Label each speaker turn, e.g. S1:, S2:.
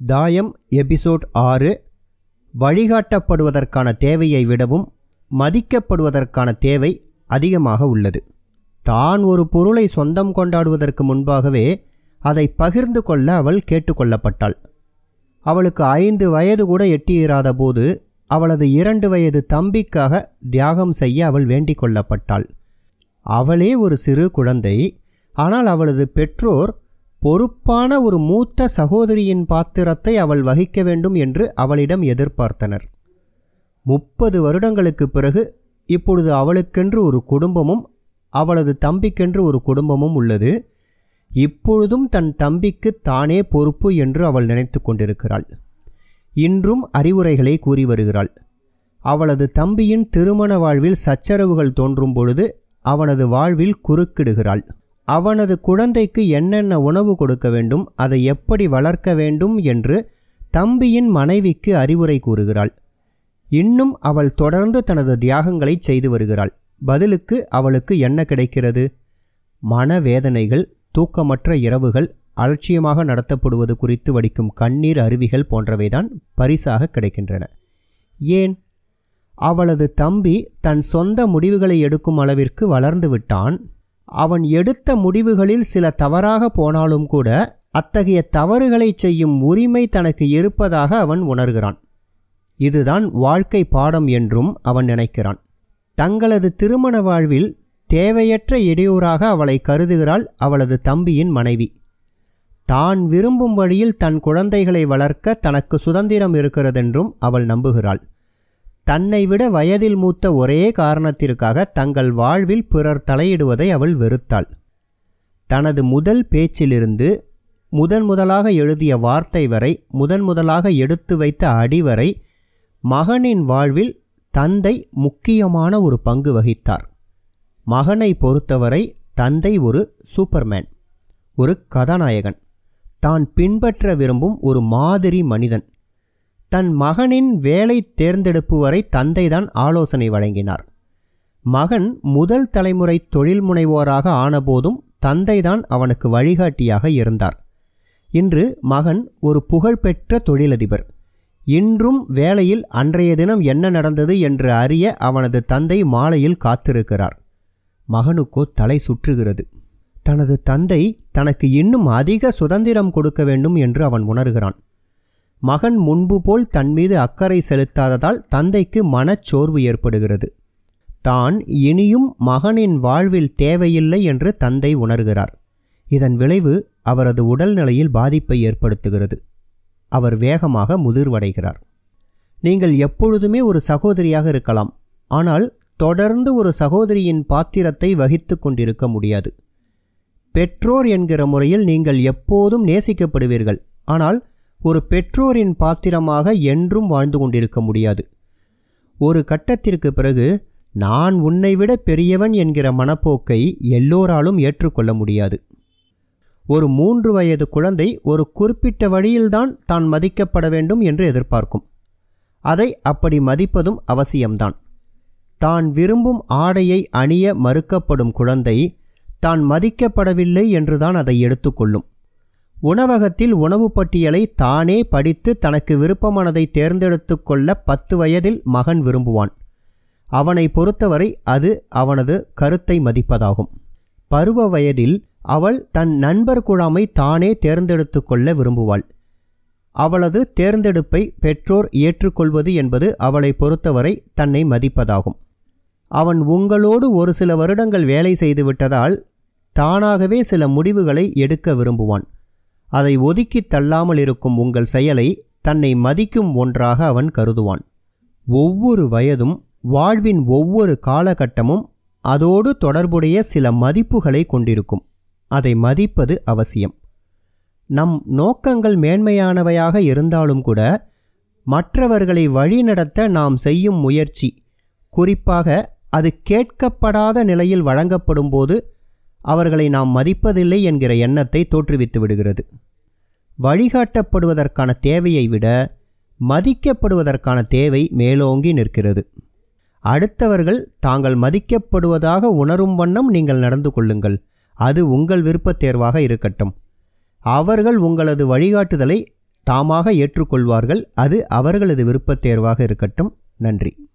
S1: தாயம் எபிசோட் ஆறு வழிகாட்டப்படுவதற்கான தேவையை விடவும் மதிக்கப்படுவதற்கான தேவை அதிகமாக உள்ளது. தான் ஒரு பொருளை சொந்தம் கொண்டாடுவதற்கு முன்பாகவே அதை பகிர்ந்து கொள்ள அவள் கேட்டுக்கொள்ளப்பட்டாள். அவளுக்கு ஐந்து வயது கூட எட்டியிராத போது அவளது இரண்டு வயது தம்பிக்காக தியாகம் செய்ய அவள் வேண்டிக் கொள்ளப்பட்டாள். அவளே ஒரு சிறு குழந்தை ஆனால் அவளது பெற்றோர் பொறுப்பான ஒரு மூத்த சகோதரியின் பாத்திரத்தை அவள் வகிக்க வேண்டும் என்று அவளிடம் எதிர்பார்த்தனர். முப்பது வருடங்களுக்கு பிறகு இப்பொழுது அவளுக்கென்று ஒரு குடும்பமும் அவளது தம்பிக்கென்று ஒரு குடும்பமும் உள்ளது. இப்பொழுதும் தன் தம்பிக்கு தானே பொறுப்பு என்று அவள் நினைத்து கொண்டிருக்கிறாள். இன்றும் அறிவுரைகளை கூறி வருகிறாள். அவளது தம்பியின் திருமண வாழ்வில் சச்சரவுகள் தோன்றும் பொழுது அவனது வாழ்வில் குறுக்கிடுகிறாள். அவனது குழந்தைக்கு என்னென்ன உணவு கொடுக்க வேண்டும் அதை எப்படி வளர்க்க வேண்டும் என்று தம்பியின் மனைவிக்கு அறிவுரை கூறுகிறாள். இன்னும் அவள் தொடர்ந்து தனது தியாகங்களை செய்து வருகிறாள். பதிலுக்கு அவளுக்கு என்ன கிடைக்கிறது? மனவேதனைகள் தூக்கமற்ற இரவுகள் அலட்சியமாக நடத்தப்படுவது குறித்து வடிக்கும் கண்ணீர் அருவிகள் போன்றவைதான் பரிசாக கிடைக்கின்றன. ஏன்? அவளது தம்பி தன் சொந்த முடிவுகளை எடுக்கும் அளவிற்கு வளர்ந்து விட்டான். அவன் எடுத்த முடிவுகளில் சில தவறாக போனாலும் கூட அத்தகைய தவறுகளை செய்யும் உரிமை தனக்கு இருப்பதாக அவன் உணர்கிறான். இதுதான் வாழ்க்கை பாடம் என்றும் அவன் நினைக்கிறான். தங்களது திருமண வாழ்வில் தேவையற்ற இடையூறாக அவளை கருதுகிறாள் அவளது தம்பியின் மனைவி. தான் விரும்பும் வழியில் தன் குழந்தைகளை வளர்க்க தனக்கு சுதந்திரம் இருக்கிறதென்றும் அவள் நம்புகிறாள். தன்னை விட வயதில் மூத்த ஒரே காரணத்திற்காக தங்கள் வாழ்வில் பிறர் தலையிடுவதை அவள் வெறுத்தாள். தனது முதல் பேச்சிலிருந்து முதன் முதலாக எழுதிய வார்த்தை வரை முதன் முதலாக எடுத்து வைத்த அடி வரை மகனின் வாழ்வில் தந்தை முக்கியமான ஒரு பங்கு வகித்தார். மகனை பொறுத்தவரை தந்தை ஒரு சூப்பர்மேன் ஒரு கதாநாயகன். தான் பின்பற்ற விரும்பும் ஒரு மாதிரி மனிதன். தன் மகனின் வேலை தேர்ந்தெடுப்பு வரை தந்தைதான் ஆலோசனை வழங்கினார். மகன் முதல் தலைமுறை தொழில் முனைவோராக ஆனபோதும் தந்தைதான் அவனுக்கு வழிகாட்டியாக இருந்தார். இன்று மகன் ஒரு புகழ்பெற்ற தொழிலதிபர். இன்றும் வேலையில் அன்றைய தினம் என்ன நடந்தது என்று அறிய அவனது தந்தை மாலையில் காத்திருக்கிறார். மகனுக்கோ தலை சுற்றுகிறது. தனது தந்தை தனக்கு இன்னும் அதிக சுதந்திரம் கொடுக்க வேண்டும் என்று அவன் உணர்கிறான். மகன் முன்பு போல் தன் மீது அக்கறை செலுத்தாததால் தந்தைக்கு மனச்சோர்வு ஏற்படுகிறது. தான் இனியும் மகனின் வாழ்வில் தேவையில்லை என்று தந்தை உணர்கிறார். இதன் விளைவு அவரது உடல்நிலையில் பாதிப்பை ஏற்படுத்துகிறது. அவர் வேகமாக முதிர்வடைகிறார். நீங்கள் எப்பொழுதுமே ஒரு சகோதரியாக இருக்கலாம். ஆனால் தொடர்ந்து ஒரு சகோதரியின் பாத்திரத்தை வகித்து கொண்டிருக்க முடியாது. பெற்றோர் என்கிற முறையில் நீங்கள் எப்போதும் நேசிக்கப்படுவீர்கள். ஆனால் ஒரு பெற்றோரின் பாத்திரமாக என்றும் வாழ்ந்து கொண்டிருக்க முடியாது. ஒரு கட்டத்திற்கு பிறகு நான் உன்னை விட பெரியவன் என்கிற மனப்போக்கை எல்லோராலும் ஏற்றுக்கொள்ள முடியாது. ஒரு மூன்று வயது குழந்தை ஒரு குறிப்பிட்ட வழியில்தான் தான் மதிக்கப்பட வேண்டும் என்று எதிர்பார்க்கும். அதை அப்படி மதிப்பதும் அவசியம்தான். தான் விரும்பும் ஆடையை அணிய மறுக்கப்படும் குழந்தை தான் மதிக்கப்படவில்லை என்றுதான் அதை எடுத்துக்கொள்ளும் உணவகத்தில் உணவு பட்டியலை தானே படித்து தனக்கு விருப்பமானதை தேர்ந்தெடுத்து கொள்ள பத்து வயதில் மகன் விரும்புவான். அவனை பொறுத்தவரை அது அவனது கருத்தை மதிப்பதாகும். பருவ வயதில் அவள் தன் நண்பர் குழாமை தானே தேர்ந்தெடுத்து கொள்ள விரும்புவாள். அவளது தேர்ந்தெடுப்பை பெற்றோர் ஏற்றுக்கொள்வது என்பது அவளை பொறுத்தவரை தன்னை மதிப்பதாகும். அவன் உங்களோடு ஒரு சில வருடங்கள் வேலை செய்துவிட்டதால் தானாகவே சில முடிவுகளை எடுக்க விரும்புவான். அதை ஒதுக்கித் தள்ளாமல் இருக்கும் உங்கள் செயலை தன்னை மதிக்கும் ஒன்றாக அவன் கருதுவான். ஒவ்வொரு வயதும் வாழ்வின் ஒவ்வொரு காலகட்டமும் அதோடு தொடர்புடைய சில மதிப்புகளை கொண்டிருக்கும். அதை மதிப்பது அவசியம். நம் நோக்கங்கள் மேன்மையானவையாக இருந்தாலும் கூட மற்றவர்களை வழிநடத்த நாம் செய்யும் முயற்சி குறிப்பாக அது கேட்கப்படாத நிலையில் வழங்கப்படும் போது அவர்களை நாம் மதிப்பதில்லை என்கிற எண்ணத்தை தோற்றுவித்து விடுகிறது. வழிகாட்டப்படுவதற்கான தேவையை விட மதிக்கப்படுவதற்கான தேவை மேலோங்கி நிற்கிறது. அடுத்தவர்கள் தாங்கள் மதிக்கப்படுவதாக உணரும் வண்ணம் நீங்கள் நடந்து கொள்ளுங்கள். அது உங்கள் விருப்பத் தேர்வாக இருக்கட்டும். அவர்கள் உங்களது வழிகாட்டுதலை தாமாக ஏற்றுக்கொள்வார்கள். அது அவர்களது விருப்பத் தேர்வாக இருக்கட்டும். நன்றி.